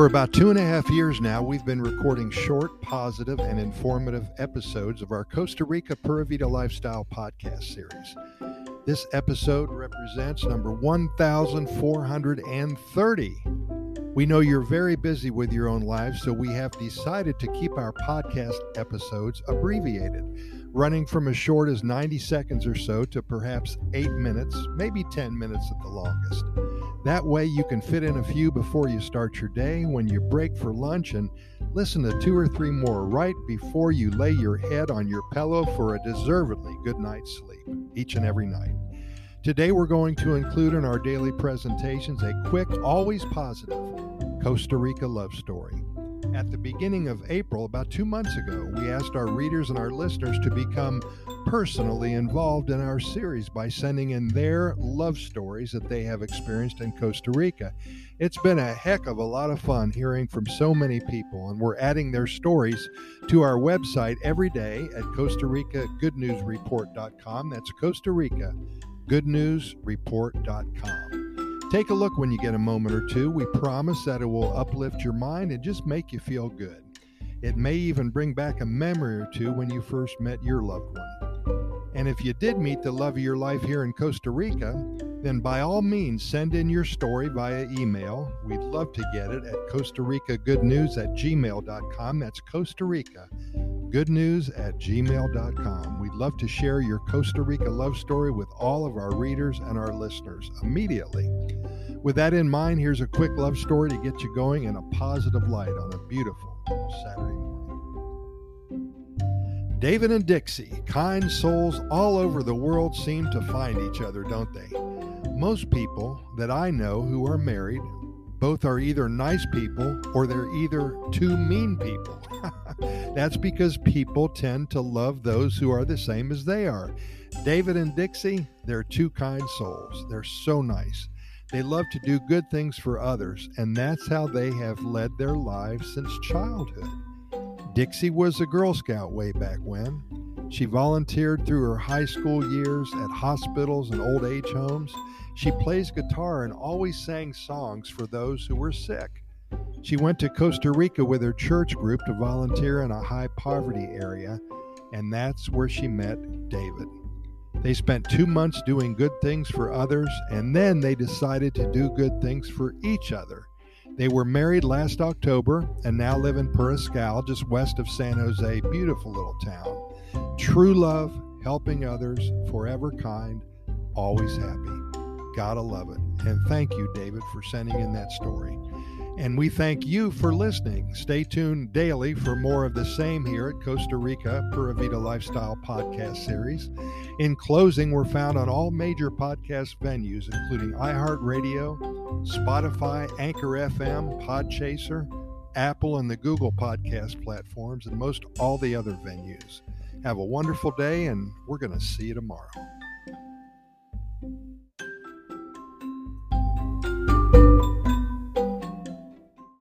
For about two and a half years now, we've been recording short, positive, and informative episodes of our Costa Rica Pura Vida Lifestyle podcast series. This episode represents number 1430. We know you're very busy with your own lives, so we have decided to keep our podcast episodes abbreviated, running from as short as 90 seconds or so to perhaps eight minutes, maybe 10 minutes at the longest. That way, you can fit in a few before you start your day, when you break for lunch, and listen to two or three more right before you lay your head on your pillow for a deservedly good night's sleep each and every night. Today, we're going to include in our daily presentations a quick, always positive Costa Rica love story. At the beginning of April, about two months ago, we asked our readers and our listeners to become personally involved in our series by sending in their love stories that they have experienced in Costa Rica. It's been a heck of a lot of fun hearing from so many people, and we're adding their stories to our website every day at Costa Rica Good GoodNewsReport.com. That's Costa Rica GoodNewsReport.com. Take a look when you get a moment or two. We promise that it will uplift your mind and just make you feel good. It may even bring back a memory or two when you first met your loved one. And if you did meet the love of your life here in Costa Rica, then by all means send in your story via email. We'd love to get it at Costa Rica Good News at gmail.com. That's Costa Rica Good News at gmail.com. We'd love to share your Costa Rica love story with all of our readers and our listeners immediately. With that in mind, here's a quick love story to get you going in a positive light on a beautiful Saturday morning. David and Dixie, kind souls all over the world, seem to find each other, don't they? Most people that I know who are married, both are either nice people or they're either two mean people. That's because people tend to love those who are the same as they are. David and Dixie, they're two kind souls. They're so nice. They love to do good things for others, and that's how they have led their lives since childhood. Dixie was a Girl Scout way back when. She volunteered through her high school years at hospitals and old age homes. She plays guitar and always sang songs for those who were sick. She went to Costa Rica with her church group to volunteer in a high poverty area, and that's where she met David. They spent two months doing good things for others, and then they decided to do good things for each other. They were married last October and now live in Puriscal, just west of San Jose, beautiful little town. True love, helping others, forever kind, always happy. Gotta love it. And thank you, David, for sending in that story. And we thank you for listening. Stay tuned daily for more of the same here at Costa Rica Pura Vida Lifestyle podcast series. In closing, we're found on all major podcast venues, including iHeartRadio, Spotify, Anchor FM, Podchaser, Apple, and the Google podcast platforms, and most all the other venues. Have a wonderful day, and we're going to see you tomorrow.